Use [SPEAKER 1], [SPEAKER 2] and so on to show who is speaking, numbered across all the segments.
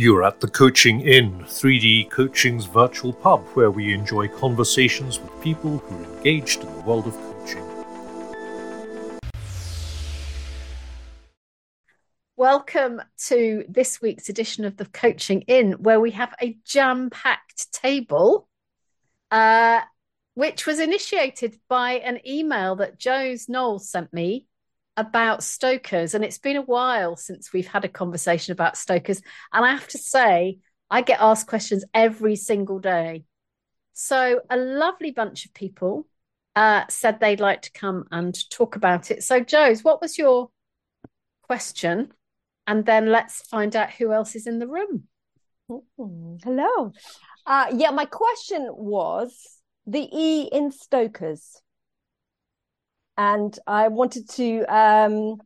[SPEAKER 1] You're at the Coaching Inn, 3D Coaching's virtual pub, where we enjoy conversations with people who are engaged in the world of coaching.
[SPEAKER 2] Welcome to this week's edition of the Coaching Inn, where we have a jam packed table, uh, which was initiated by an email that Jos Knowles sent me about STOKeRS, and it's been a while since we've had a conversation about STOKeRS. And I have to say, I get asked questions every single day. So, a lovely bunch of people uh, said they'd like to come and talk about it. So, Jos, what was your question? And then let's find out who else is in the room.
[SPEAKER 3] Mm, hello. Uh, yeah, my question was the E in STOKeRS and I wanted to um,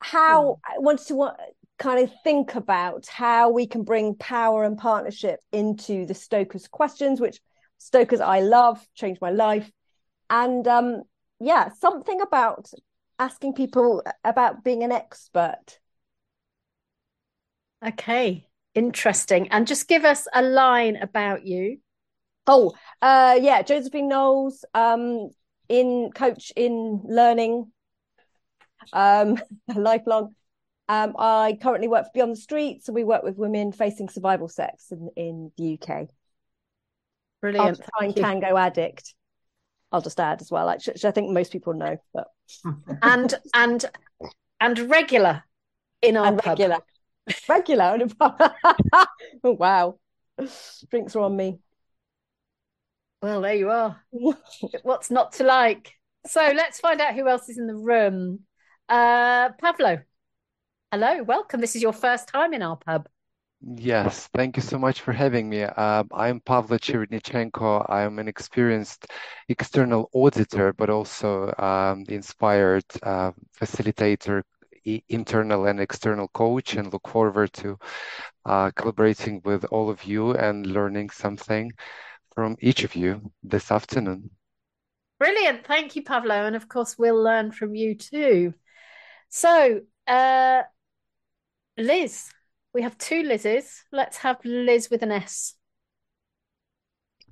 [SPEAKER 3] how hmm. I wanted to want, kind of think about how we can bring power and partnership into the STOKeRS questions, which STOKeRS I love, changed my life, and um, yeah, something about asking people about being an expert.
[SPEAKER 2] Okay, interesting. And just give us a line about you.
[SPEAKER 3] Oh, uh, yeah, Josephine Knowles, um, in coach in learning um lifelong. Um i currently work for beyond the streets so we work with women facing survival sex in, in the uk
[SPEAKER 2] brilliant
[SPEAKER 3] trying tango addict. I'll just add as well which, i think most people know but.
[SPEAKER 2] And and and regular in our
[SPEAKER 3] and
[SPEAKER 2] pub.
[SPEAKER 3] regular. Regular oh wow. Drinks are on me
[SPEAKER 2] well, there you are. What's not to like? So let's find out who else is in the room. Uh, Pavlo, hello, welcome. This is your first time in our pub.
[SPEAKER 4] Yes, thank you so much for having me. Uh, I'm Pavlo Cherednychenko. I'm an experienced external auditor, but also um, inspired uh, facilitator, e internal and external coach, and look forward to uh, collaborating with all of you and learning something from each of you this afternoon.
[SPEAKER 2] Brilliant. Thank you, Pavlo. And of course, we'll learn from you too. So, uh, Liz, we have two Liz's. Let's have Liz with an S.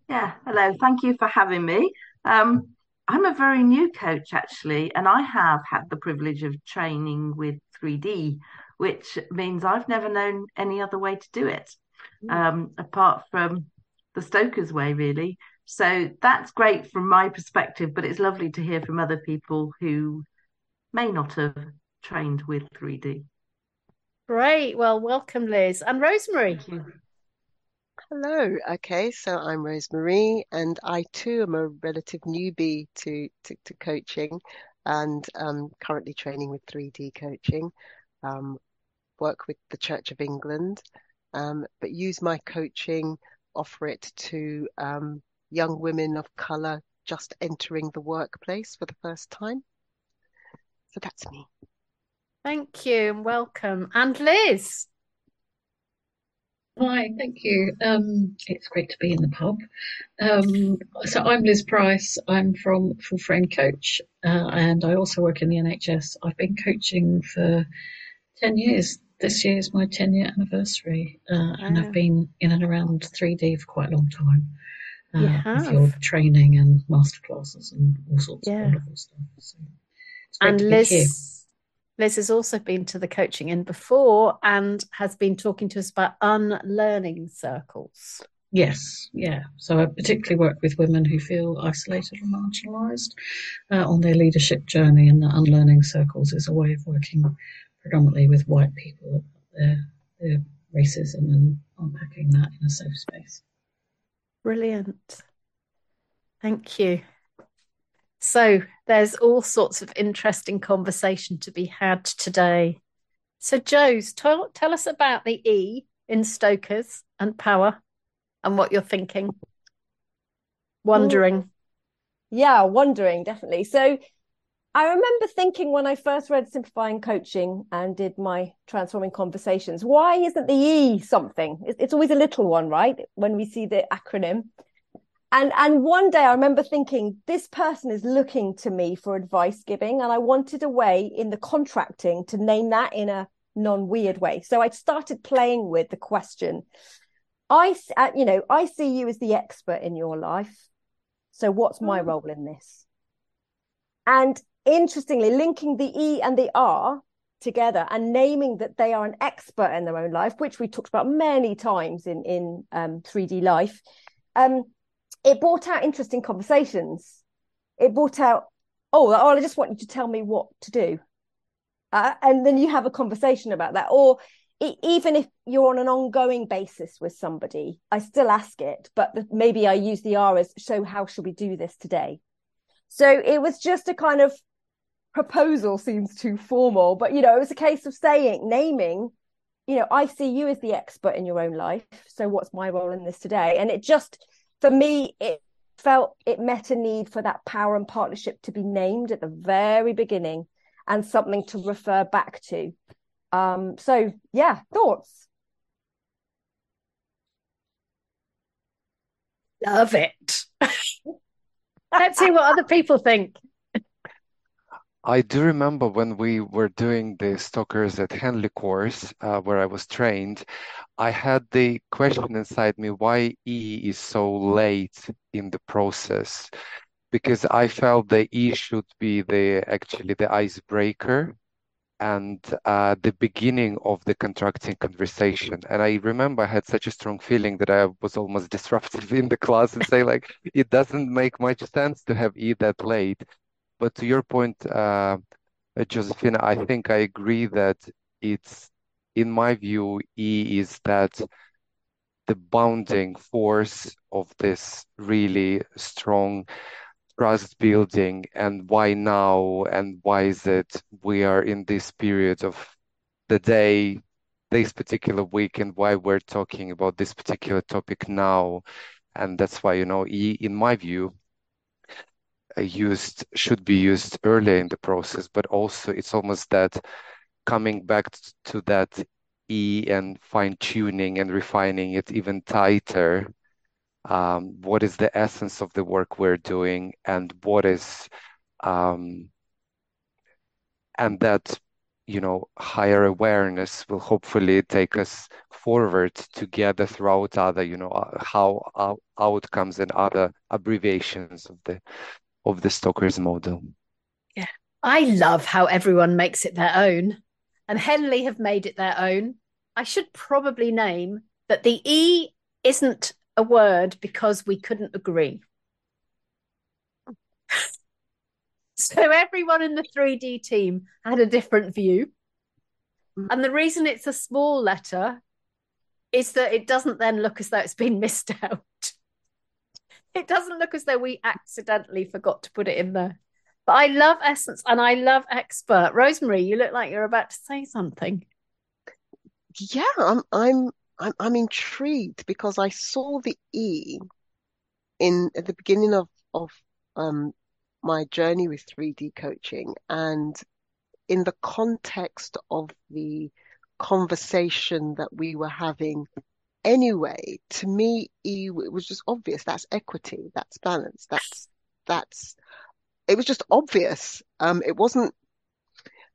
[SPEAKER 5] Yeah, hello. Thank you for having me. Um, I'm a very new coach, actually, and I have had the privilege of training with 3D, which means I've never known any other way to do it, mm. um, apart from the STOKeRS way, really. So that's great from my perspective, but it's lovely to hear from other people who may not have trained with 3D.
[SPEAKER 2] Great. Well, welcome, Liz. And Rosemarie.
[SPEAKER 6] Hello. Okay, so I'm Rosemarie, and I too am a relative newbie to, to, to coaching and um, currently training with 3D coaching. Um, work with the Church of England, um, but use my coaching offer it to um, young women of colour just entering the workplace for the first time. So that's me.
[SPEAKER 2] Thank you and welcome. And Liz.
[SPEAKER 7] Hi, thank you. Um, it's great to be in the pub. Um, so I'm Liz Price. I'm from Full Frame Coach, uh, and I also work in the NHS. I've been coaching for ten years this year is my 10 year anniversary, uh, and I've been in and around 3D for quite a long time. Uh, with your training and masterclasses and all sorts yeah. of wonderful stuff. So
[SPEAKER 2] and Liz, Liz has also been to the Coaching Inn before and has been talking to us about unlearning circles.
[SPEAKER 7] Yes, yeah. So I particularly work with women who feel isolated or marginalised uh, on their leadership journey, and the unlearning circles is a way of working predominantly with white people, their, their racism and unpacking that in a safe space.
[SPEAKER 2] Brilliant. Thank you. So there's all sorts of interesting conversation to be had today. So, Jos, tell, tell us about the E in STOKeRS and power and what you're thinking. Wondering.
[SPEAKER 3] Yeah, wondering, definitely. So, I remember thinking when I first read Simplifying Coaching and did my Transforming Conversations, why isn't the E something? It's always a little one, right? When we see the acronym. And and one day I remember thinking, this person is looking to me for advice giving, and I wanted a way in the contracting to name that in a non-weird way. So I started playing with the question. I, uh, you know, I see you as the expert in your life. So what's my oh. role in this? And interestingly, linking the E and the R together and naming that they are an expert in their own life, which we talked about many times in in um, 3D life, um, it brought out interesting conversations. It brought out, oh, oh, I just want you to tell me what to do, uh, and then you have a conversation about that. Or even if you're on an ongoing basis with somebody, I still ask it, but maybe I use the R as so. How should we do this today? So it was just a kind of proposal seems too formal, but you know, it was a case of saying, naming, you know, I see you as the expert in your own life. So what's my role in this today? And it just, for me, it felt it met a need for that power and partnership to be named at the very beginning and something to refer back to. Um, so yeah, thoughts.
[SPEAKER 2] Love it. Let's see what other people think.
[SPEAKER 4] I do remember when we were doing the STOKeRS at Henley course, uh, where I was trained, I had the question inside me why E is so late in the process. Because I felt the E should be the actually the icebreaker and uh, the beginning of the contracting conversation. And I remember I had such a strong feeling that I was almost disruptive in the class and say like, it doesn't make much sense to have E that late. But to your point, uh, Josephina, I think I agree that it's, in my view, E is that the bounding force of this really strong trust building and why now and why is it we are in this period of the day this particular week and why we're talking about this particular topic now. And that's why you know e in my view used should be used earlier in the process, but also it's almost that coming back to that E and fine tuning and refining it even tighter. Um, what is the essence of the work we're doing, and what is, um, and that you know higher awareness will hopefully take us forward together throughout other you know uh, how uh, outcomes and other abbreviations of the of the STOKeRS model.
[SPEAKER 2] Yeah. I love how everyone makes it their own. And Henley have made it their own. I should probably name that the E isn't a word because we couldn't agree. so everyone in the 3D team had a different view. And the reason it's a small letter is that it doesn't then look as though it's been missed out. It doesn't look as though we accidentally forgot to put it in there. But I love Essence and I love Expert. Rosemarie, you look like you're about to say something.
[SPEAKER 6] Yeah, I'm I'm I'm, I'm intrigued because I saw the E in at the beginning of of um, my journey with 3D coaching and in the context of the conversation that we were having anyway, to me, it was just obvious. That's equity. That's balance. That's that's. It was just obvious. Um, it wasn't.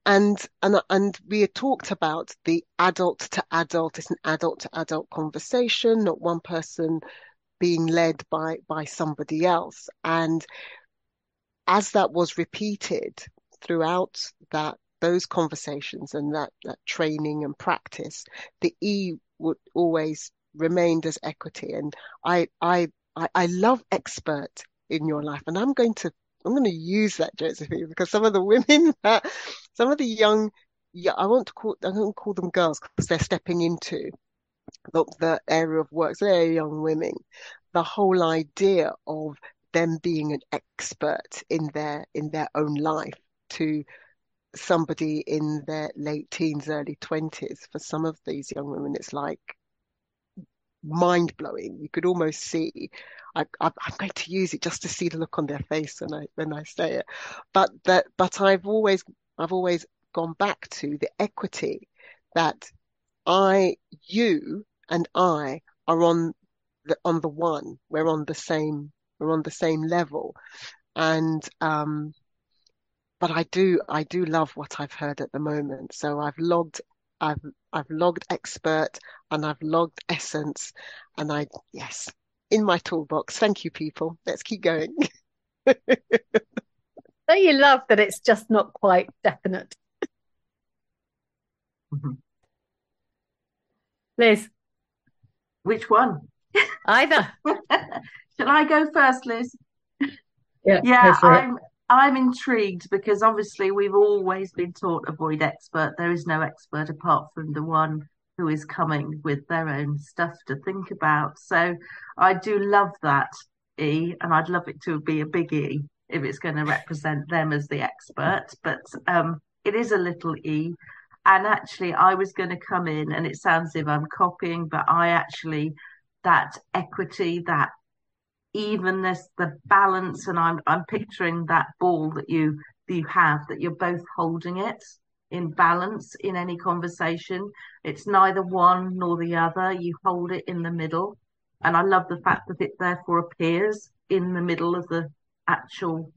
[SPEAKER 6] And and and we had talked about the adult to adult. It's an adult to adult conversation, not one person being led by by somebody else. And as that was repeated throughout that those conversations and that that training and practice, the E would always remained as equity. And I, I, I, I love expert in your life. And I'm going to, I'm going to use that, Josephine, because some of the women that, some of the young, yeah, I want to call, I don't call them girls because they're stepping into the, the area of work. So they're young women. The whole idea of them being an expert in their, in their own life to somebody in their late teens, early 20s. For some of these young women, it's like, mind blowing. You could almost see. I, am going to use it just to see the look on their face when I when I say it. But that but I've always I've always gone back to the equity that I you and I are on the on the one. We're on the same we're on the same level, and um, but I do I do love what I've heard at the moment. So I've logged I've I've logged expert and I've logged essence and I yes in my toolbox. Thank you, people. Let's keep going.
[SPEAKER 2] Don't you love that it's just not quite definite?
[SPEAKER 5] Mm-hmm.
[SPEAKER 2] Liz.
[SPEAKER 5] Which one?
[SPEAKER 2] Either.
[SPEAKER 5] Shall I go first, Liz?
[SPEAKER 7] Yeah,
[SPEAKER 5] yeah, I'm I'm intrigued because obviously we've always been taught avoid expert. There is no expert apart from the one who is coming with their own stuff to think about. So I do love that E, and I'd love it to be a big E if it's going to represent them as the expert. But um, it is a little E. And actually, I was going to come in, and it sounds if I'm copying, but I actually, that equity, that evenness, the balance, and I'm I'm picturing that ball that you that you have that you're both holding it in balance in any conversation. It's neither one nor the other. You hold it in the middle, and I love the fact that it therefore appears in the middle of the actual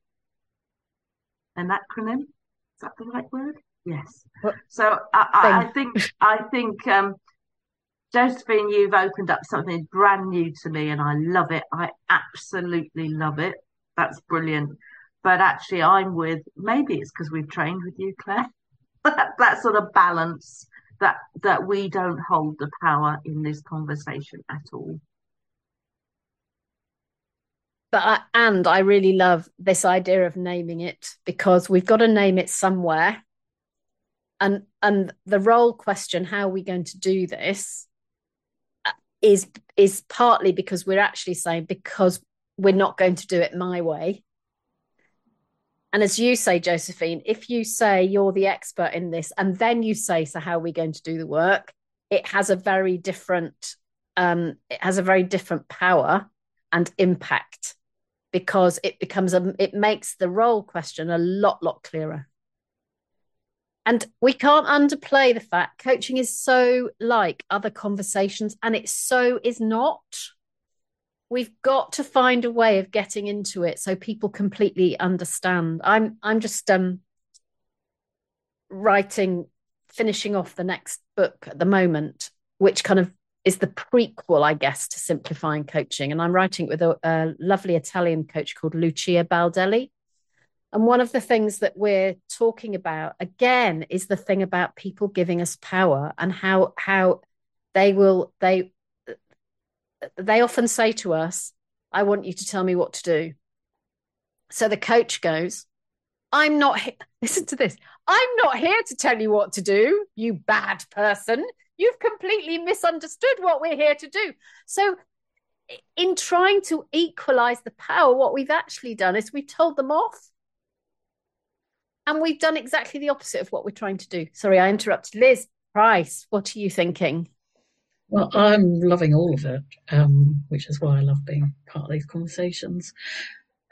[SPEAKER 5] an acronym. Is that the right word? Yes. So I, I think I think um, Josephine, you've opened up something brand new to me and I love it. I absolutely love it. That's brilliant. But actually, I'm with maybe it's because we've trained with you, Claire. that, that sort of balance that that we don't hold the power in this conversation at all.
[SPEAKER 2] But I, and I really love this idea of naming it because we've got to name it somewhere. And and the role question, how are we going to do this? Is is partly because we're actually saying because we're not going to do it my way. And as you say josephine if you say you're the expert in this and then you say so how are we going to do the work? It has a very different um, it has a very different power and impact because it becomes a it makes the role question a lot lot clearer and we can't underplay the fact coaching is so like other conversations, and it so is not. We've got to find a way of getting into it so people completely understand. I'm I'm just um writing, finishing off the next book at the moment, which kind of is the prequel, I guess, to simplifying coaching. And I'm writing it with a, a lovely Italian coach called Lucia Baldelli. And one of the things that we're talking about again is the thing about people giving us power and how how they will they they often say to us, I want you to tell me what to do. So the coach goes, I'm not he- listen to this. I'm not here to tell you what to do, you bad person. You've completely misunderstood what we're here to do. So in trying to equalize the power, what we've actually done is we've told them off and we've done exactly the opposite of what we're trying to do. Sorry, I interrupted. Liz Price, what are you thinking?
[SPEAKER 7] Well, I'm loving all of it, um, which is why I love being part of these conversations.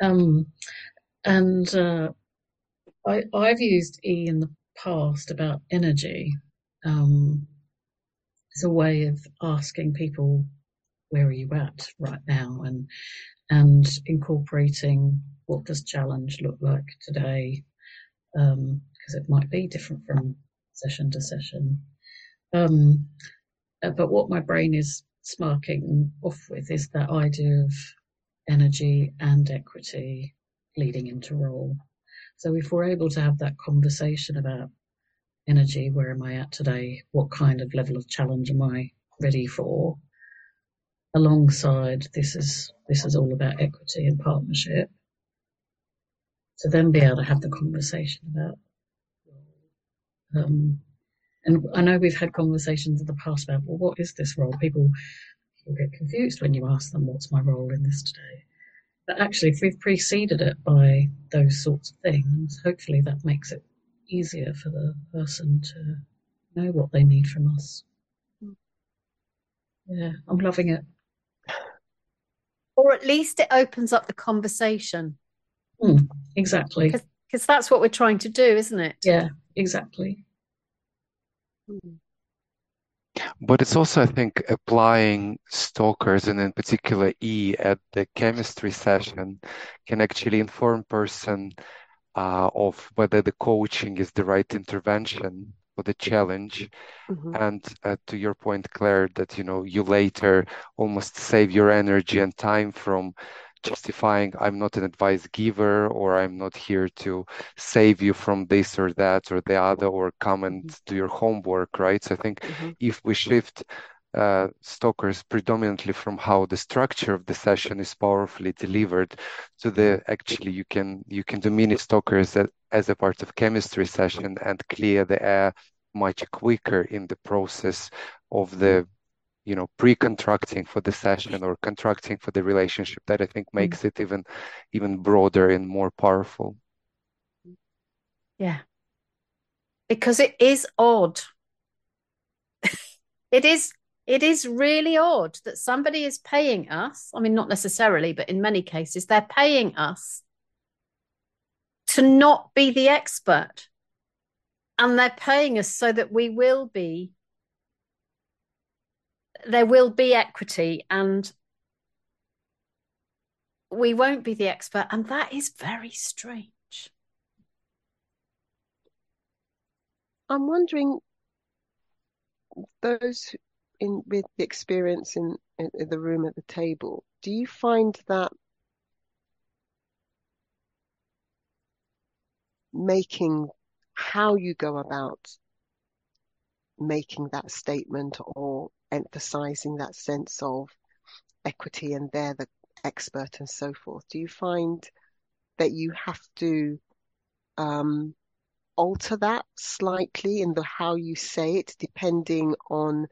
[SPEAKER 7] Um, and uh, I, have used E in the past about energy um, as a way of asking people, where are you at right now? And and incorporating what does challenge look like today because um, it might be different from session to session. Um, uh, but what my brain is smarking off with is that idea of energy and equity leading into role. So if we're able to have that conversation about energy, where am I at today? What kind of level of challenge am I ready for? Alongside this is this is all about equity and partnership to then be able to have the conversation about. Um, and I know we've had conversations in the past about, well, what is this role? People, people get confused when you ask them, what's my role in this today? But actually, if we've preceded it by those sorts of things, hopefully that makes it easier for the person to know what they need from us. Yeah, I'm loving it.
[SPEAKER 2] Or at least it opens up the conversation.
[SPEAKER 7] Mm, exactly.
[SPEAKER 2] Because that's what we're trying to do, isn't it?
[SPEAKER 7] Yeah, exactly.
[SPEAKER 4] But it's also, I think, applying STOKeRS and in particular E at the chemistry session can actually inform person uh, of whether the coaching is the right intervention for the challenge.
[SPEAKER 6] Mhm.
[SPEAKER 4] And uh, to your point, Claire, that you know you later almost save your energy and time from justifying I'm not an advice giver or I'm not here to save you from this or that or the other or come and do your homework, right? So I think
[SPEAKER 6] Mhm.
[SPEAKER 4] if we shift uh, STOKeRS predominantly from how the structure of the session is powerfully delivered to the actually you can you can do mini STOKeRS as, as a part of chemistry session and clear the air much quicker in the process of the you know pre-contracting for the session or contracting for the relationship that I think mm. makes it even even broader and more powerful.
[SPEAKER 2] Yeah. Because it is odd. it is it is really odd that somebody is paying us. I mean, not necessarily, but in many cases, they're paying us to not be the expert. And they're paying us so that we will be, there will be equity and we won't be the expert. And that is very strange.
[SPEAKER 6] I'm wondering those in with the experience in, in, in the room at the table, do you find that making how you go about making that statement or emphasizing that sense of equity and they're the expert and so forth, do you find that you have to um, alter that slightly in the how you say it, depending on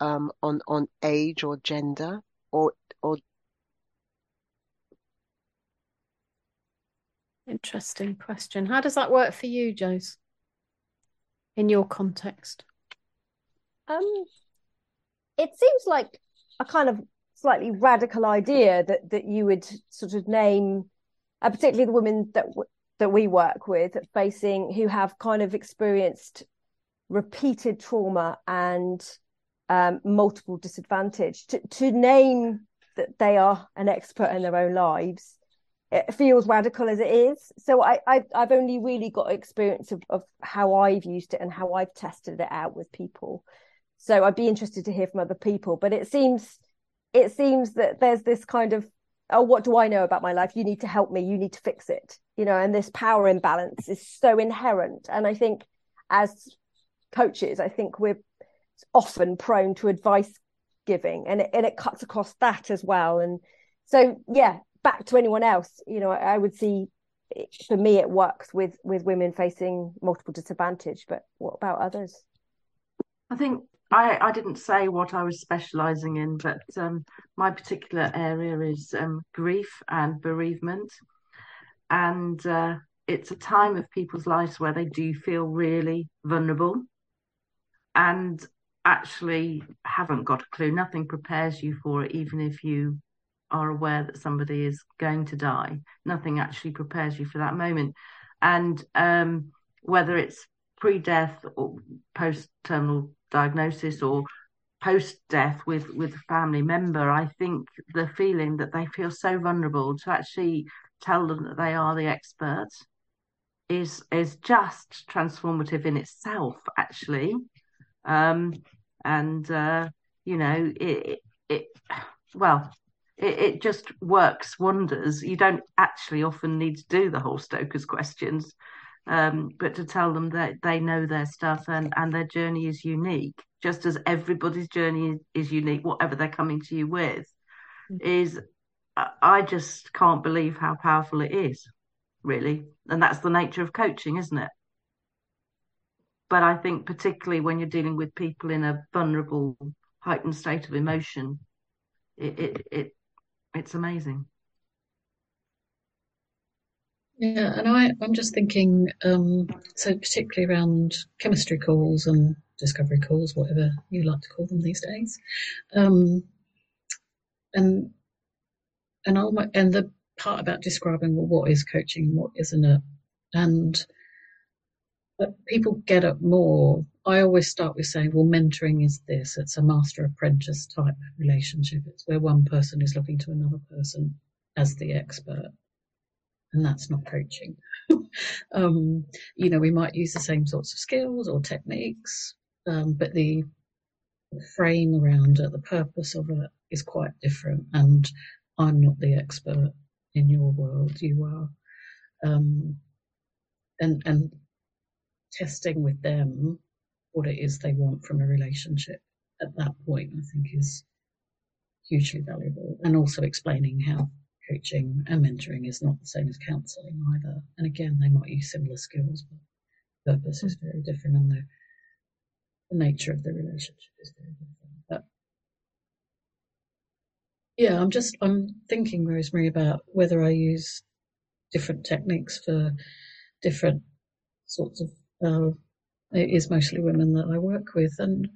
[SPEAKER 6] um, on on age or gender, or or
[SPEAKER 2] Interesting question. How does that work for you, Jose, in your context?
[SPEAKER 3] Um, it seems like a kind of slightly radical idea that that you would sort of name, uh, particularly the women that w- that we work with, facing who have kind of experienced repeated trauma and um, multiple disadvantage. To to name that they are an expert in their own lives, it feels radical as it is. So I, I I've only really got experience of, of how I've used it and how I've tested it out with people. So I'd be interested to hear from other people. But it seems it seems that there's this kind of oh what do I know about my life? You need to help me. You need to fix it. You know, and this power imbalance is so inherent. And I think as coaches, I think we're often prone to advice giving and it, and it cuts across that as well. And so yeah, back to anyone else, you know, I, I would see for me it works with with women facing multiple disadvantage, but what about others?
[SPEAKER 5] I think I, I didn't say what I was specialising in, but um, my particular area is um, grief and bereavement. And uh, it's a time of people's lives where they do feel really vulnerable and actually haven't got a clue. Nothing prepares you for it, even if you are aware that somebody is going to die. Nothing actually prepares you for that moment. And um, whether it's pre death or post terminal diagnosis or post death with with a family member i think the feeling that they feel so vulnerable to actually tell them that they are the experts is is just transformative in itself actually. Um and uh you know it it well it, it just works wonders. You don't actually often need to do the whole STOKeRS questions um, but to tell them that they know their stuff and, and their journey is unique, just as everybody's journey is, unique, whatever they're coming to you with, is I just can't believe how powerful it is, really. And that's the nature of coaching, isn't it? But I think, particularly when you're dealing with people in a vulnerable, heightened state of emotion, it, it, it it's amazing.
[SPEAKER 7] Yeah, and I, I'm just thinking, um, so particularly around chemistry calls and discovery calls, whatever you like to call them these days, um, and and and the part about describing well, what is coaching and what isn't it, and people get it more. I always start with saying, well, mentoring is this. It's a master apprentice type relationship. It's where one person is looking to another person as the expert and that's not coaching. um, you know, we might use the same sorts of skills or techniques, um, but the frame around it, the purpose of it is quite different. And I'm not the expert in your world, you are. Um, and and testing with them what it is they want from a relationship at that point, I think is hugely valuable. And also explaining how coaching and mentoring is not the same as counselling either. And again, they might use similar skills, but the purpose is very different and the, the nature of the relationship is very different. But yeah, I'm just I'm thinking, Rosemarie, about whether I use different techniques for different sorts of uh, it is mostly women that I work with and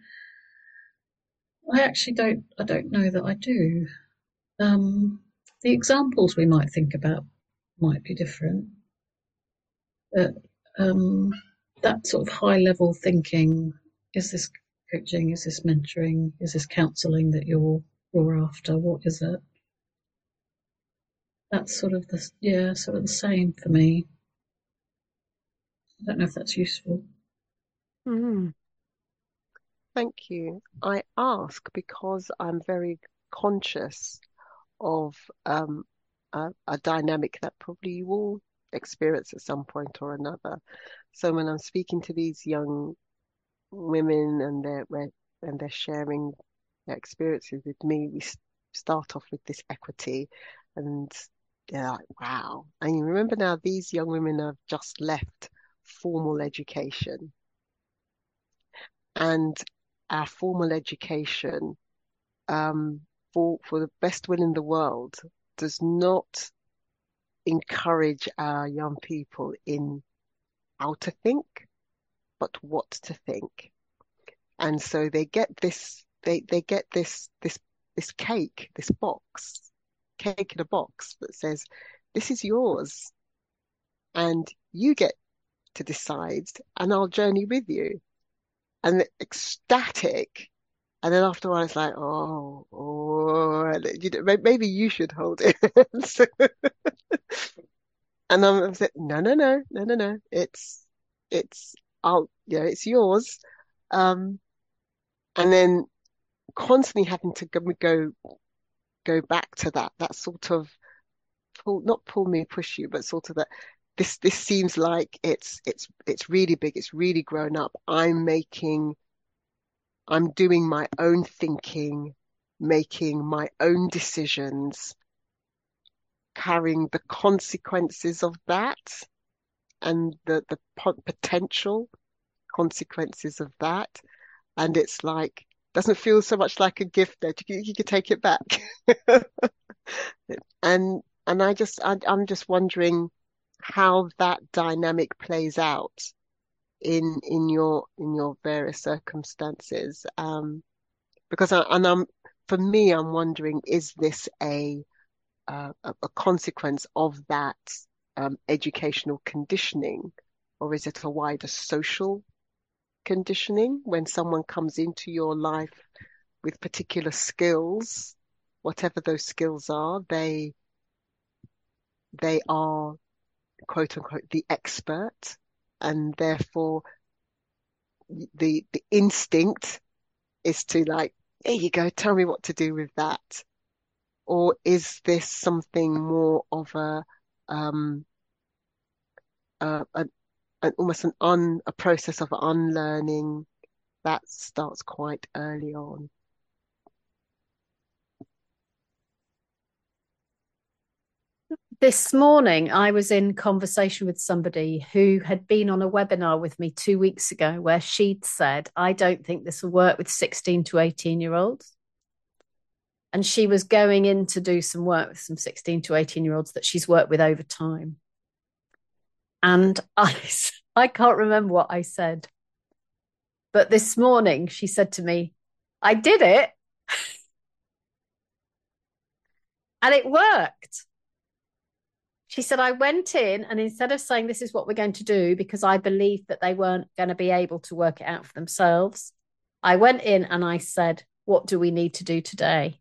[SPEAKER 7] I actually don't I don't know that I do. Um, the examples we might think about might be different. But um, that sort of high level thinking is this coaching, is this mentoring, is this counselling that you're you're after? What is it? That's sort of the yeah, sort of the same for me. I don't know if that's useful.
[SPEAKER 2] Mm.
[SPEAKER 6] Thank you. I ask because I'm very conscious of um, a, a dynamic that probably you all experience at some point or another. So when I'm speaking to these young women and they're and they're sharing their experiences with me, we start off with this equity, and they're like, "Wow!" And you remember now, these young women have just left formal education, and our formal education um, for for the best will in the world does not encourage our young people in how to think, but what to think. And so they get this they, they get this this this cake, this box, cake in a box that says, This is yours. And you get to decide and I'll journey with you. And ecstatic and then after a while, it's like, oh, oh, you know, maybe you should hold it. and I'm like, no, no, no, no, no, no. It's, it's, I'll, yeah, it's yours. Um, and then constantly having to go, go, go back to that, that sort of pull, not pull me, push you, but sort of that, this, this seems like it's, it's, it's really big. It's really grown up. I'm making I'm doing my own thinking, making my own decisions, carrying the consequences of that and the, the potential consequences of that. And it's like, doesn't feel so much like a gift that you, you could take it back. and, and I just, I, I'm just wondering how that dynamic plays out in in your in your various circumstances um because I, and I'm for me I'm wondering is this a uh, a consequence of that um, educational conditioning or is it a wider social conditioning? When someone comes into your life with particular skills whatever those skills are they they are quote unquote the expert and therefore the the instinct is to like there you go tell me what to do with that. Or is this something more of a um uh, an almost an un a process of unlearning that starts quite early on
[SPEAKER 2] this morning I was in conversation with somebody who had been on a webinar with me two weeks ago where she'd said, I don't think this will work with 16 to 18 year olds. And she was going in to do some work with some 16 to 18 year olds that she's worked with over time. And I, I can't remember what I said. But this morning she said to me, I did it. and it worked. She said, I went in and instead of saying, This is what we're going to do, because I believed that they weren't going to be able to work it out for themselves, I went in and I said, What do we need to do today?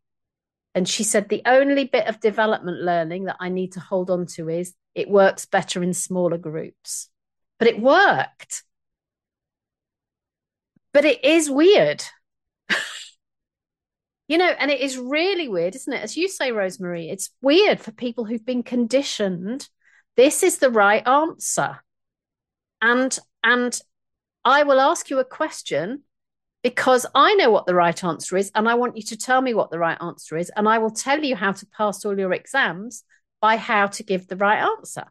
[SPEAKER 2] And she said, The only bit of development learning that I need to hold on to is it works better in smaller groups. But it worked. But it is weird. You know, and it is really weird, isn't it? As you say, Rosemarie, it's weird for people who've been conditioned. This is the right answer. And and I will ask you a question because I know what the right answer is, and I want you to tell me what the right answer is, and I will tell you how to pass all your exams by how to give the right answer.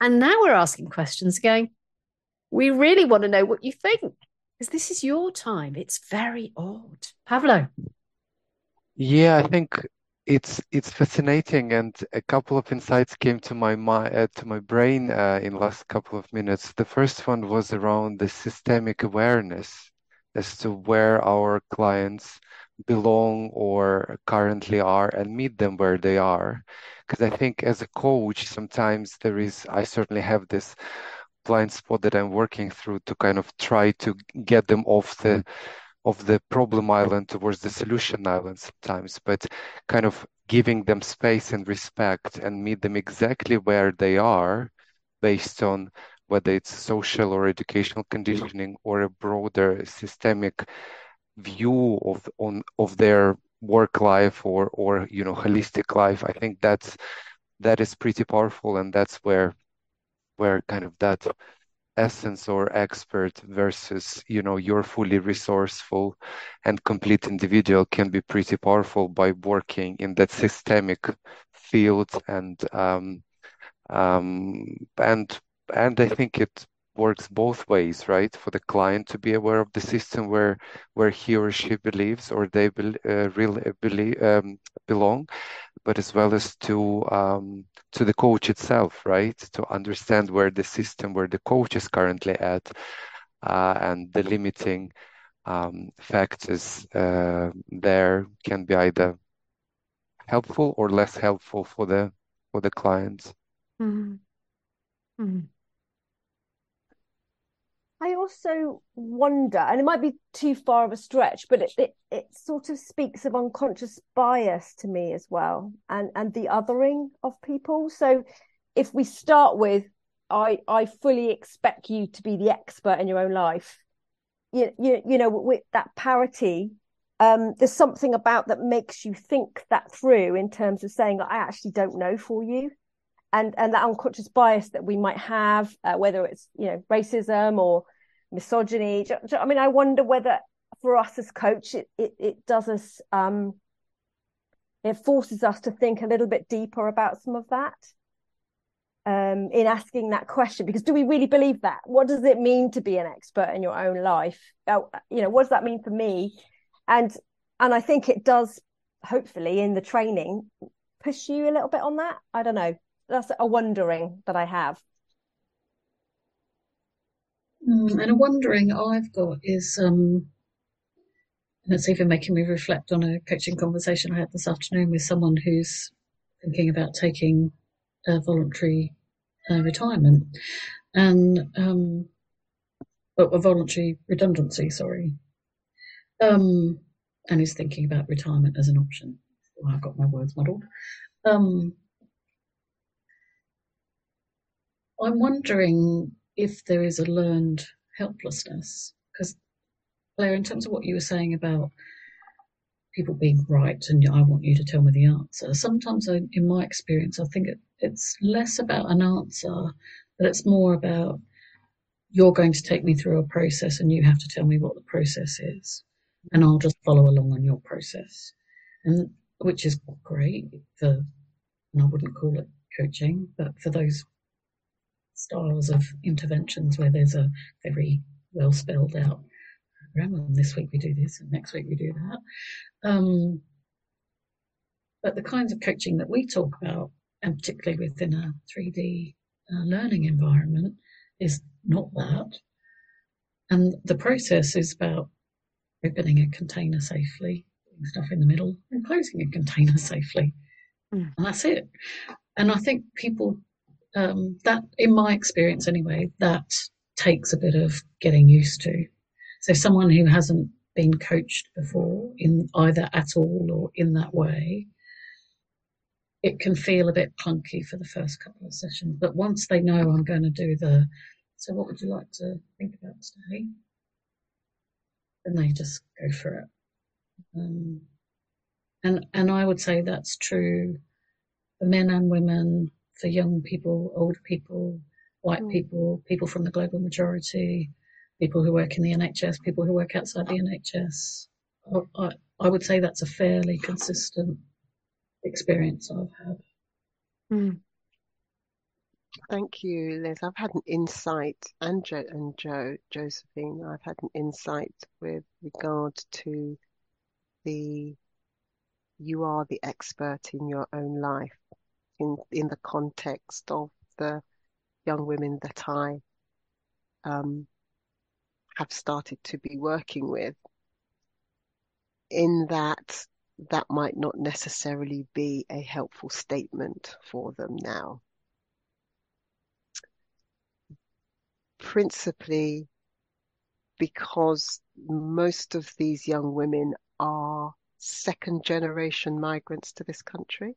[SPEAKER 2] And now we're asking questions going, we really want to know what you think because this is your time. It's very odd. Pavlo.
[SPEAKER 4] Yeah, I think it's it's fascinating, and a couple of insights came to my mind, uh, to my brain uh, in last couple of minutes. The first one was around the systemic awareness as to where our clients belong or currently are, and meet them where they are. Because I think as a coach, sometimes there is, I certainly have this blind spot that I'm working through to kind of try to get them off the of the problem island towards the solution island sometimes, but kind of giving them space and respect and meet them exactly where they are based on whether it's social or educational conditioning or a broader systemic view of on of their work life or or you know holistic life. I think that's that is pretty powerful and that's where where kind of that essence or expert versus you know you're fully resourceful and complete individual can be pretty powerful by working in that systemic field and um, um, and and I think it works both ways, right? For the client to be aware of the system where where he or she believes or they be, uh, really believe, um, belong, but as well as to um, to the coach itself, right? To understand where the system, where the coach is currently at, uh, and the limiting um, factors uh, there can be either helpful or less helpful for the for the clients.
[SPEAKER 2] Mm-hmm. Mm-hmm.
[SPEAKER 3] I also wonder, and it might be too far of a stretch, but it, it, it sort of speaks of unconscious bias to me as well, and and the othering of people. So, if we start with, I I fully expect you to be the expert in your own life. You you you know with that parity, um, there's something about that makes you think that through in terms of saying I actually don't know for you and and that unconscious bias that we might have, uh, whether it's you know racism or misogyny. I mean, I wonder whether for us as coach, it it, it does us um, it forces us to think a little bit deeper about some of that um, in asking that question. Because do we really believe that? What does it mean to be an expert in your own life? You know, what does that mean for me? And and I think it does, hopefully, in the training, push you a little bit on that. I don't know. That's a wondering that I have.
[SPEAKER 7] Mm, and a wondering I've got is, um, and it's even making me reflect on a coaching conversation I had this afternoon with someone who's thinking about taking a voluntary uh, retirement and um, a voluntary redundancy, sorry, um, and is thinking about retirement as an option. I've got my words muddled. Um, I'm wondering if there is a learned helplessness. Because, Claire, in terms of what you were saying about people being right and I want you to tell me the answer, sometimes I, in my experience, I think it, it's less about an answer, but it's more about you're going to take me through a process and you have to tell me what the process is. And I'll just follow along on your process. And which is great for, and I wouldn't call it coaching, but for those styles of interventions where there's a very well spelled out program, and this week we do this, and next week we do that. Um, but the kinds of coaching that we talk about, and particularly within a 3D uh, learning environment, is not that. And the process is about opening a container safely, putting stuff in the middle, and closing a container safely. Mm. And that's it. And I think people um, that, in my experience anyway, that takes a bit of getting used to. So someone who hasn't been coached before in either at all or in that way, it can feel a bit clunky for the first couple of sessions. But once they know I'm going to do the, so what would you like to think about today? Then they just go for it. Um, and and I would say that's true for men and women, for young people, old people, white mm. people, people from the global majority, people who work in the NHS, people who work outside the NHS. I, I would say that's a fairly consistent experience I've had.
[SPEAKER 6] Mm. Thank you, Liz. I've had an insight, and Jo and Jo Josephine. I've had an insight with regard to the you are the expert in your own life in in the context of the young women that I um, have started to be working with in that that might not necessarily be a helpful statement for them now. Principally because most of these young women are second generation migrants to this country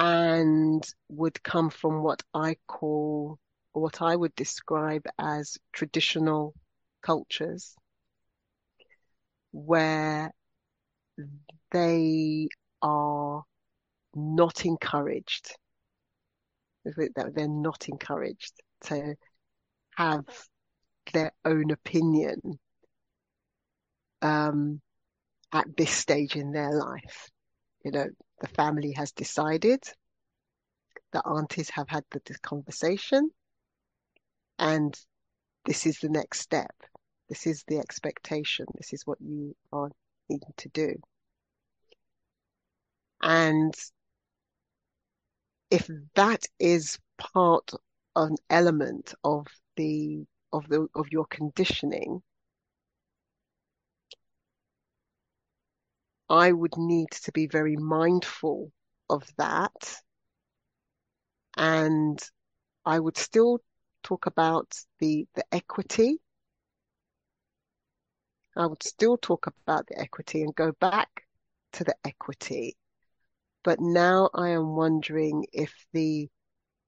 [SPEAKER 6] and would come from what I call, what I would describe as traditional cultures where they are not encouraged, they're not encouraged to have their own opinion um, at this stage in their life. You know, the family has decided, the aunties have had the conversation, and this is the next step. This is the expectation. This is what you are needing to do. And if that is part, an element of the of the of your conditioning, I would need to be very mindful of that. And I would still talk about the the equity I would still talk about the equity and go back to the equity. But now I am wondering if the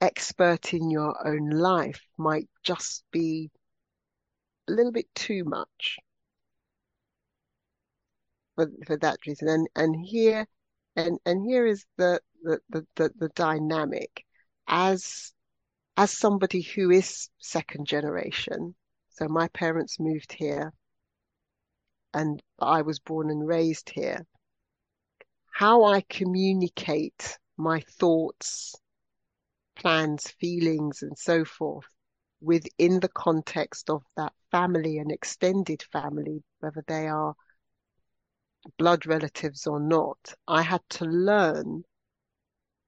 [SPEAKER 6] expert in your own life might just be a little bit too much for, for that reason. And and here and and here is the the, the, the, the dynamic as as somebody who is second generation. So my parents moved here and I was born and raised here, how I communicate my thoughts, plans, feelings, and so forth within the context of that family and extended family, whether they are blood relatives or not, I had to learn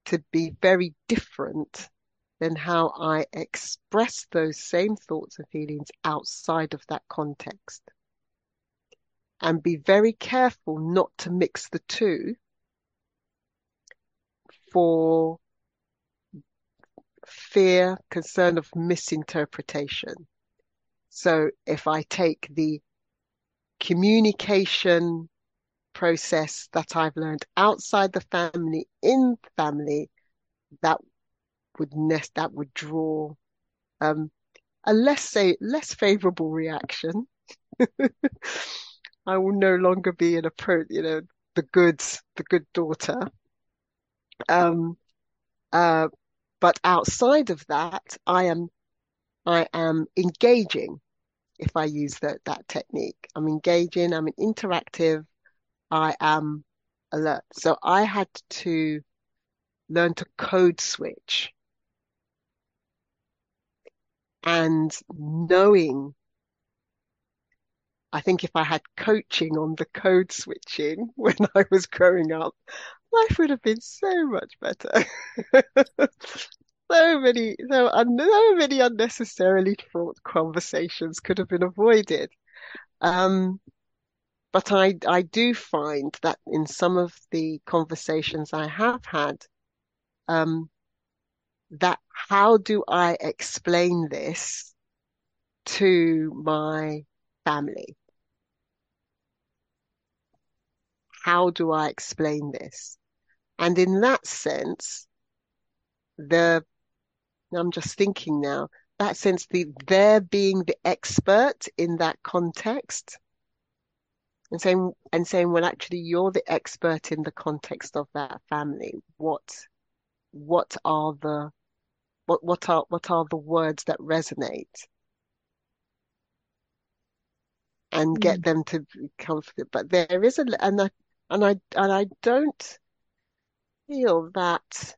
[SPEAKER 6] to be very different than how I express those same thoughts and feelings outside of that context and be very careful not to mix the two for fear, concern of misinterpretation. So if I take the communication process that I've learned outside the family, in family, that would nest, that would draw um, a less say less favorable reaction I will no longer be an approach, you know, the goods, the good daughter. Um, uh, but outside of that, I am, I am engaging. If I use that that technique, I'm engaging. I'm an interactive. I am alert. So I had to learn to code switch and knowing I think if I had coaching on the code switching when I was growing up, life would have been so much better. so many, so, so many unnecessarily fraught conversations could have been avoided. Um, but I, I do find that in some of the conversations I have had, um, that how do I explain this to my family? how do I explain this? And in that sense, the I'm just thinking now, that sense the they're being the expert in that context and saying and saying, well, actually you're the expert in the context of that family. What what are the what what are what are the words that resonate? And get
[SPEAKER 2] Mm.
[SPEAKER 6] them to be comfortable. But there is a and I and I and I don't feel that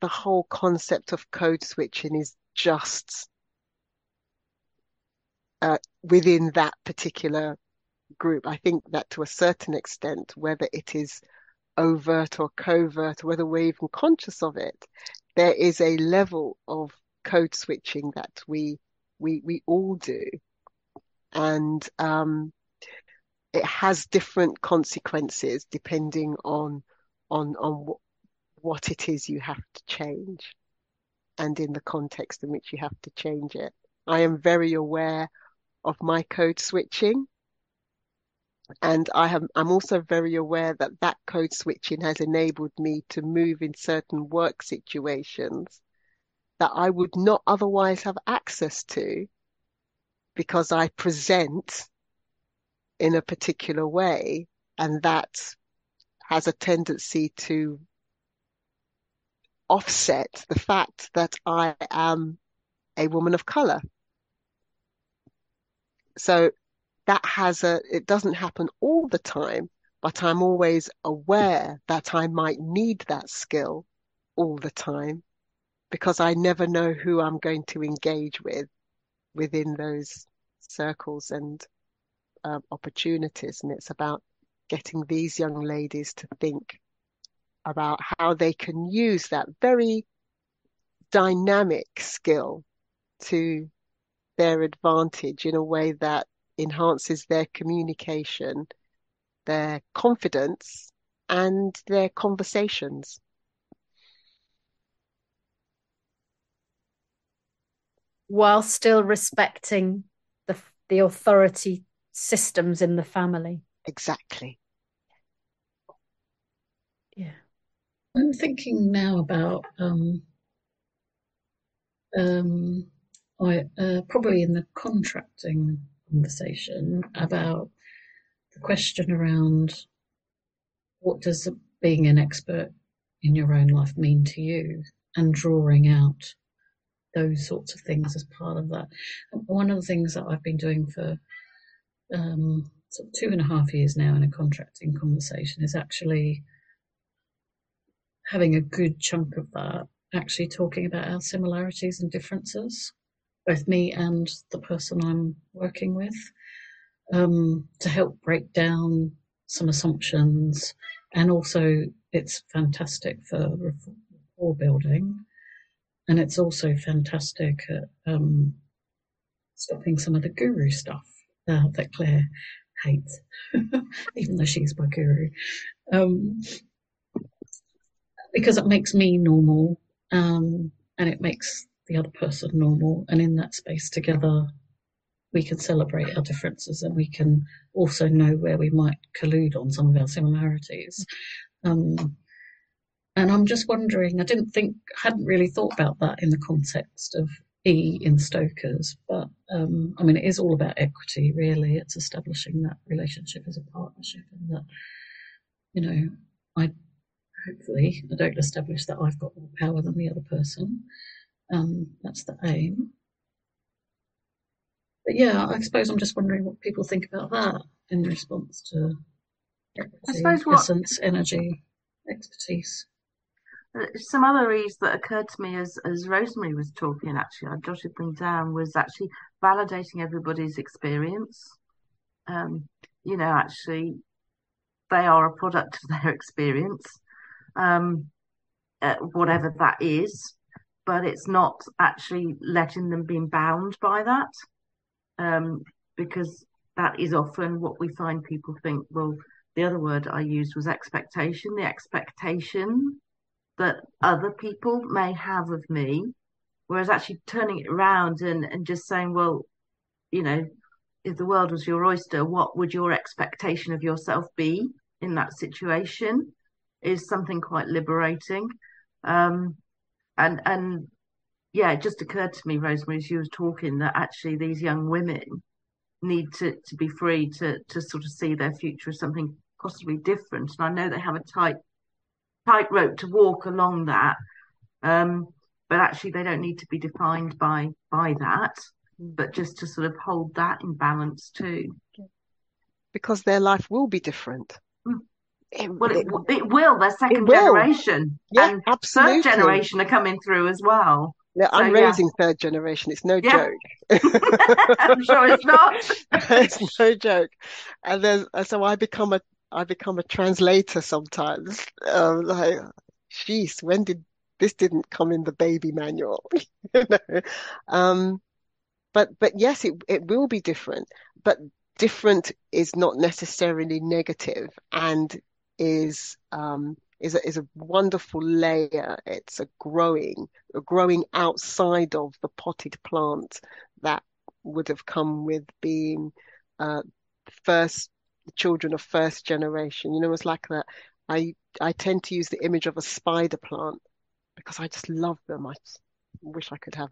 [SPEAKER 6] the whole concept of code switching is just uh, within that particular group. I think that to a certain extent, whether it is overt or covert, whether we're even conscious of it, there is a level of code switching that we we we all do, and um, it has different consequences depending on on on what, what it is you have to change, and in the context in which you have to change it. I am very aware of my code switching. And I have, I'm also very aware that that code switching has enabled me to move in certain work situations that I would not otherwise have access to because I present in a particular way. And that has a tendency to offset the fact that I am a woman of color. So that has a, it doesn't happen all the time, but I'm always aware that I might need that skill all the time because I never know who I'm going to engage with within those circles and um, opportunities. And it's about getting these young ladies to think about how they can use that very dynamic skill to their advantage in a way that enhances their communication, their confidence, and their conversations.
[SPEAKER 2] while still respecting the the authority systems in the family.
[SPEAKER 6] Exactly.
[SPEAKER 2] Yeah.
[SPEAKER 7] I'm thinking now about um, um, I uh, probably in the contracting conversation about the question around what does being an expert in your own life mean to you, and drawing out those sorts of things as part of that. One of the things that I've been doing for um, sort of two and a half years now in a contracting conversation is actually having a good chunk of that actually talking about our similarities and differences, both me and the person I'm working with, um, to help break down some assumptions. And also, it's fantastic for rapport building. And it's also fantastic at um, stopping some of the guru stuff uh, that Claire hates, even though she's my guru. Um, because it makes me normal um, and it makes the other person normal. And in that space together, we can celebrate our differences and we can also know where we might collude on some of our similarities. Um, and I'm just wondering, I didn't think, hadn't really thought about that in the context of E in STOKeRS, but um, I mean, it is all about equity, really. It's establishing that relationship as a partnership and that, you know, I hopefully I don't establish that I've got more power than the other person. Um, that's the aim. But yeah, I suppose I'm just wondering what people think about that in response to equity,
[SPEAKER 5] suppose what-
[SPEAKER 7] essence, energy, expertise.
[SPEAKER 5] Uh, Some other E's that occurred to me as, as Rosemarie was talking, actually, I jotted them down, was actually validating everybody's experience. Um, you know, actually, they are a product of their experience, um, uh, whatever that is, but it's not actually letting them be bound by that, um, because that is often what we find people think, well, the other word I used was expectation, the expectation that other people may have of me, whereas actually turning it around and, and just saying, well, you know, if the world was your oyster, what would your expectation of yourself be in that situation? is something quite liberating. Um, and and yeah, it just occurred to me, Rosemarie, as you were talking, that actually these young women need to, to be free to to sort of see their future as something possibly different. And I know they have a tight tightrope to walk along that. Um, but actually they don't need to be defined by by that, but just to sort of hold that in balance too.
[SPEAKER 6] Because their life will be different.
[SPEAKER 5] It, well, it, it, will. They're second
[SPEAKER 6] will.
[SPEAKER 5] generation,
[SPEAKER 6] Yeah,
[SPEAKER 5] and
[SPEAKER 6] absolutely.
[SPEAKER 5] third generation are coming through as well.
[SPEAKER 6] Yeah, I'm
[SPEAKER 5] So, yeah.
[SPEAKER 6] raising third generation. It's no
[SPEAKER 5] Yeah.
[SPEAKER 6] joke.
[SPEAKER 5] I'm sure it's not.
[SPEAKER 6] It's no joke. And then so I become a I become a translator sometimes. Um, like, jeez, when did this didn't come in the baby manual? You know. Um, but but yes, it it will be different. But different is not necessarily negative and is um is a, is a wonderful layer. It's a growing, a growing outside of the potted plant that would have come with being uh, first children of first generation. You know, it's like that. I I tend to use the image of a spider plant because I just love them. I wish I could have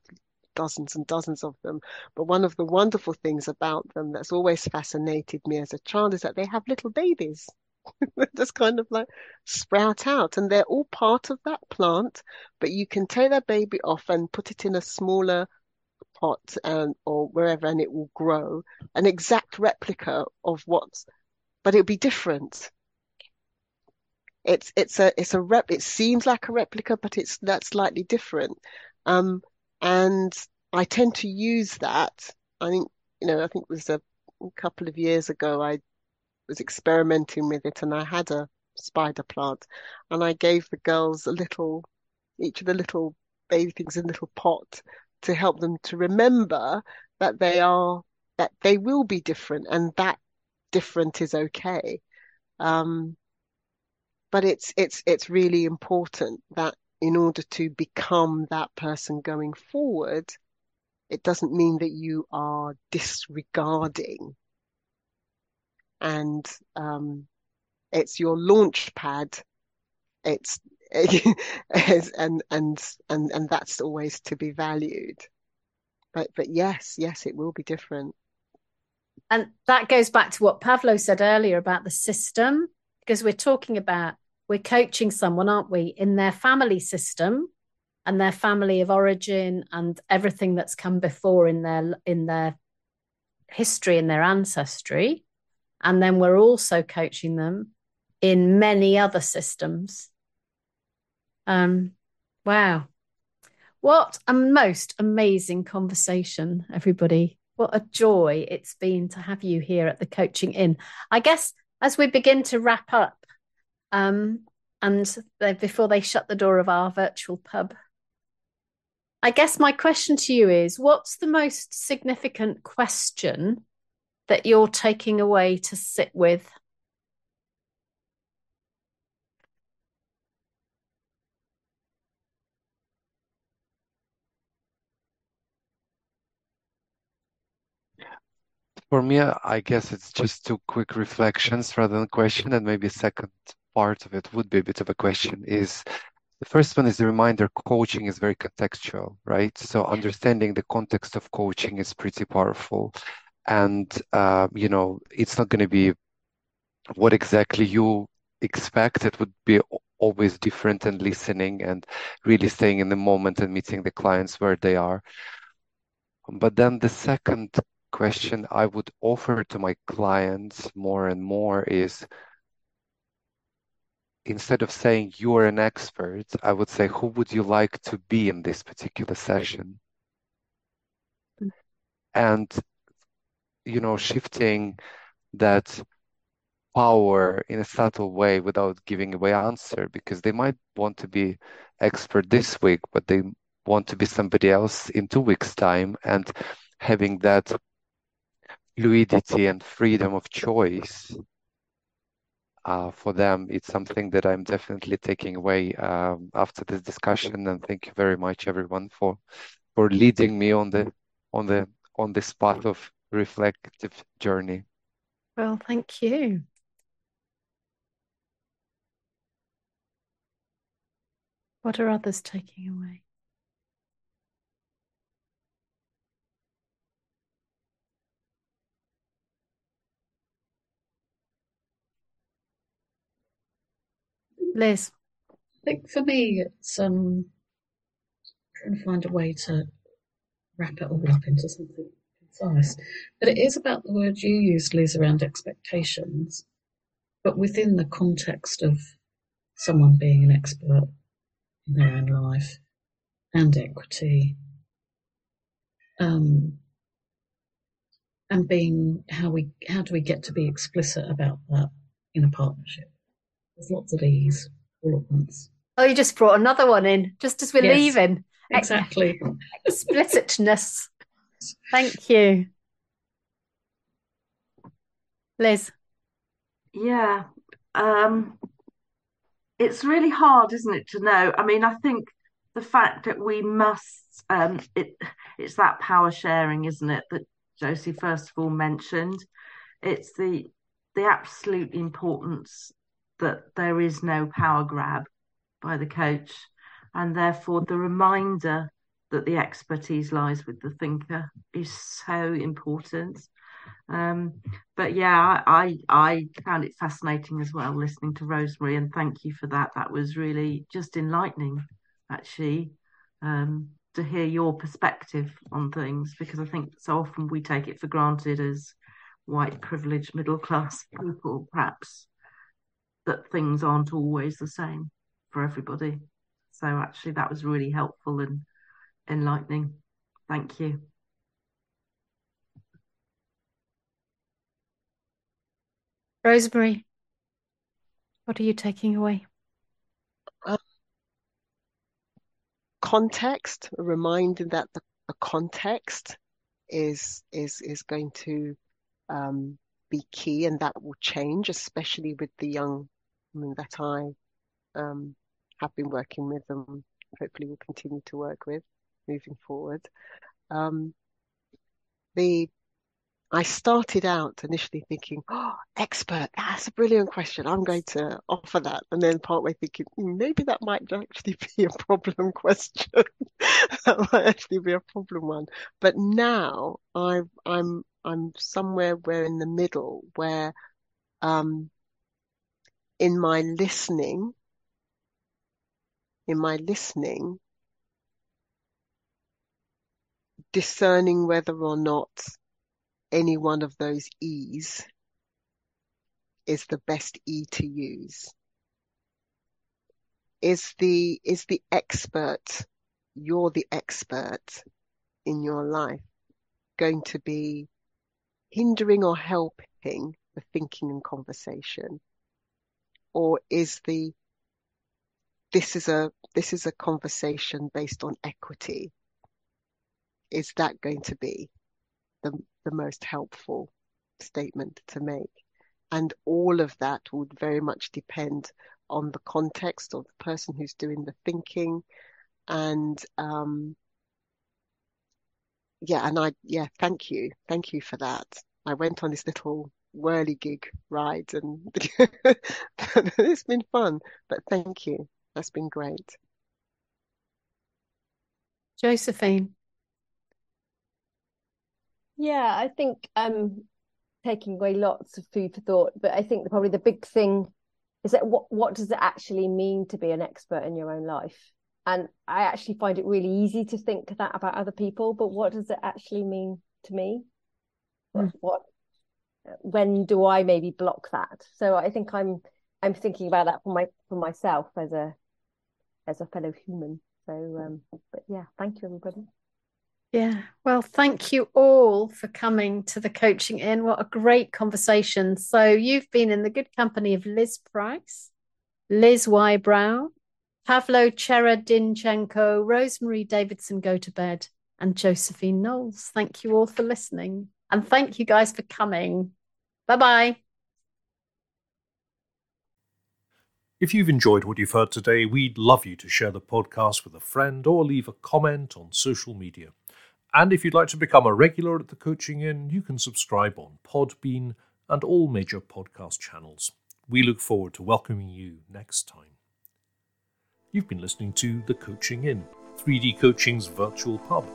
[SPEAKER 6] dozens and dozens of them. But one of the wonderful things about them that's always fascinated me as a child is that they have little babies. Just kind of like sprout out, and they're all part of that plant. But you can take that baby off and put it in a smaller pot and or wherever, and it will grow an exact replica of what's, but it'll be different. It's it's a it's a rep. It seems like a replica, but it's that's slightly different. Um, and I tend to use that. I think you know. I think it was a, a couple of years ago. I was experimenting with it, and I had a spider plant, and I gave the girls a little, each of the little baby things in a little pot to help them to remember that they are that they will be different, and that different is okay. Um, but it's it's it's really important that in order to become that person going forward, it doesn't mean that you are disregarding. And um, it's your launch pad. It's and and and and that's always to be valued. But but yes, yes, it will be different.
[SPEAKER 2] And that goes back to what Pavlo said earlier about the system, because we're talking about we're coaching someone, aren't we, in their family system and their family of origin and everything that's come before in their in their history and their ancestry. And then we're also coaching them in many other systems. Um, wow. What a most amazing conversation, everybody. What a joy it's been to have you here at the Coaching Inn. I guess as we begin to wrap up, um, and they, before they shut the door of our virtual pub, I guess my question to you is what's the most significant question that you're taking away to sit with?
[SPEAKER 4] For me, I guess it's just two quick reflections rather than a question, and maybe a second part of it would be a bit of a question is the first one is the reminder coaching is very contextual, right? So understanding the context of coaching is pretty powerful. And uh, you know, it's not going to be what exactly you expect. It would be always different and listening and really staying in the moment and meeting the clients where they are. But then the second question I would offer to my clients more and more is instead of saying you are an expert, I would say, who would you like to be in this particular session? And, you know, shifting that power in a subtle way without giving away answer because they might want to be expert this week, but they want to be somebody else in two weeks' time and having that fluidity and freedom of choice uh, for them, it's something that I'm definitely taking away um, after this discussion. And thank you very much, everyone, for for leading me on the on the on this path of reflective journey.
[SPEAKER 2] Well, thank you. What are others taking away? Liz.
[SPEAKER 7] I think for me, it's um, trying to find a way to wrap it all up into something concise. But it is about the word you used, Liz, around expectations, but within the context of someone being an expert in their own life and equity. Um, and being how we how do we get to be explicit about that in a partnership? There's lots of these all at once.
[SPEAKER 2] Oh, you just brought another one in just as we're
[SPEAKER 7] Yes.
[SPEAKER 2] leaving.
[SPEAKER 7] Exactly.
[SPEAKER 2] Explicitness. Thank you. Liz.
[SPEAKER 5] Yeah. Um, it's really hard, isn't it, to know? I mean, I think the fact that we must, um, it, it's that power sharing, isn't it, that Josie first of all mentioned. It's the the absolute importance that there is no power grab by the coach, and therefore the reminder that the expertise lies with the thinker is so important. Um, but yeah, I, I found it fascinating as well listening to Rosemarie, and thank you for that. That was really just enlightening, actually, um, to hear your perspective on things because I think so often we take it for granted as white privileged middle class people, perhaps, that things aren't always the same for everybody. So actually, that was really helpful and enlightening. Thank you.
[SPEAKER 2] Rosemarie. What are you taking away?
[SPEAKER 6] context, a reminder that the, the context is is is going to um, be key, and that will change, especially with the young women that I um, have been working with and Hopefully, will continue to work with moving forward. Um, the I started out initially thinking, oh, expert, that's a brilliant question. I'm going to offer that. And then partway thinking, "Hmm, maybe that might actually be a problem question. that might actually be a problem one. But now I, I'm, I'm somewhere where in the middle where, um, in my listening, in my listening, discerning whether or not any one of those E's is the best E to use. Is the, is the expert, you're the expert in your life going to be hindering or helping the thinking and conversation? Or is the, this is a, this is a conversation based on equity. Is that going to be the, the most helpful statement to make? And all of that would very much depend on the context of the person who's doing the thinking. And um, yeah, and I, yeah, thank you. Thank you for that. I went on this little whirly gig ride and it's been fun, but thank you. That's been great.
[SPEAKER 2] Josephine.
[SPEAKER 3] Yeah, I think um taking away lots of food for thought, but I think probably the big thing is that what what does it actually mean to be an expert in your own life? And I actually find it really easy to think that about other people, but what does it actually mean to me? What, what when do I maybe block that? So I think I'm I'm thinking about that for my for myself as a as a fellow human. So um but yeah, thank you everybody.
[SPEAKER 2] Yeah. Well, thank you all for coming to the Coaching Inn. What a great conversation. So, you've been in the good company of Liz Price, Lis Whybrow, Pavlo Cherednychenko, Rosemary Davidson Go to Bed, and Josephine Knowles. Thank you all for listening. And thank you guys for coming. Bye bye.
[SPEAKER 1] If you've enjoyed what you've heard today, we'd love you to share the podcast with a friend or leave a comment on social media. And if you'd like to become a regular at the Coaching Inn, you can subscribe on Podbean and all major podcast channels. We look forward to welcoming you next time. You've been listening to The Coaching Inn, 3D Coaching's virtual pub.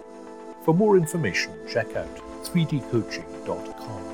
[SPEAKER 1] For more information, check out 3dcoaching.com.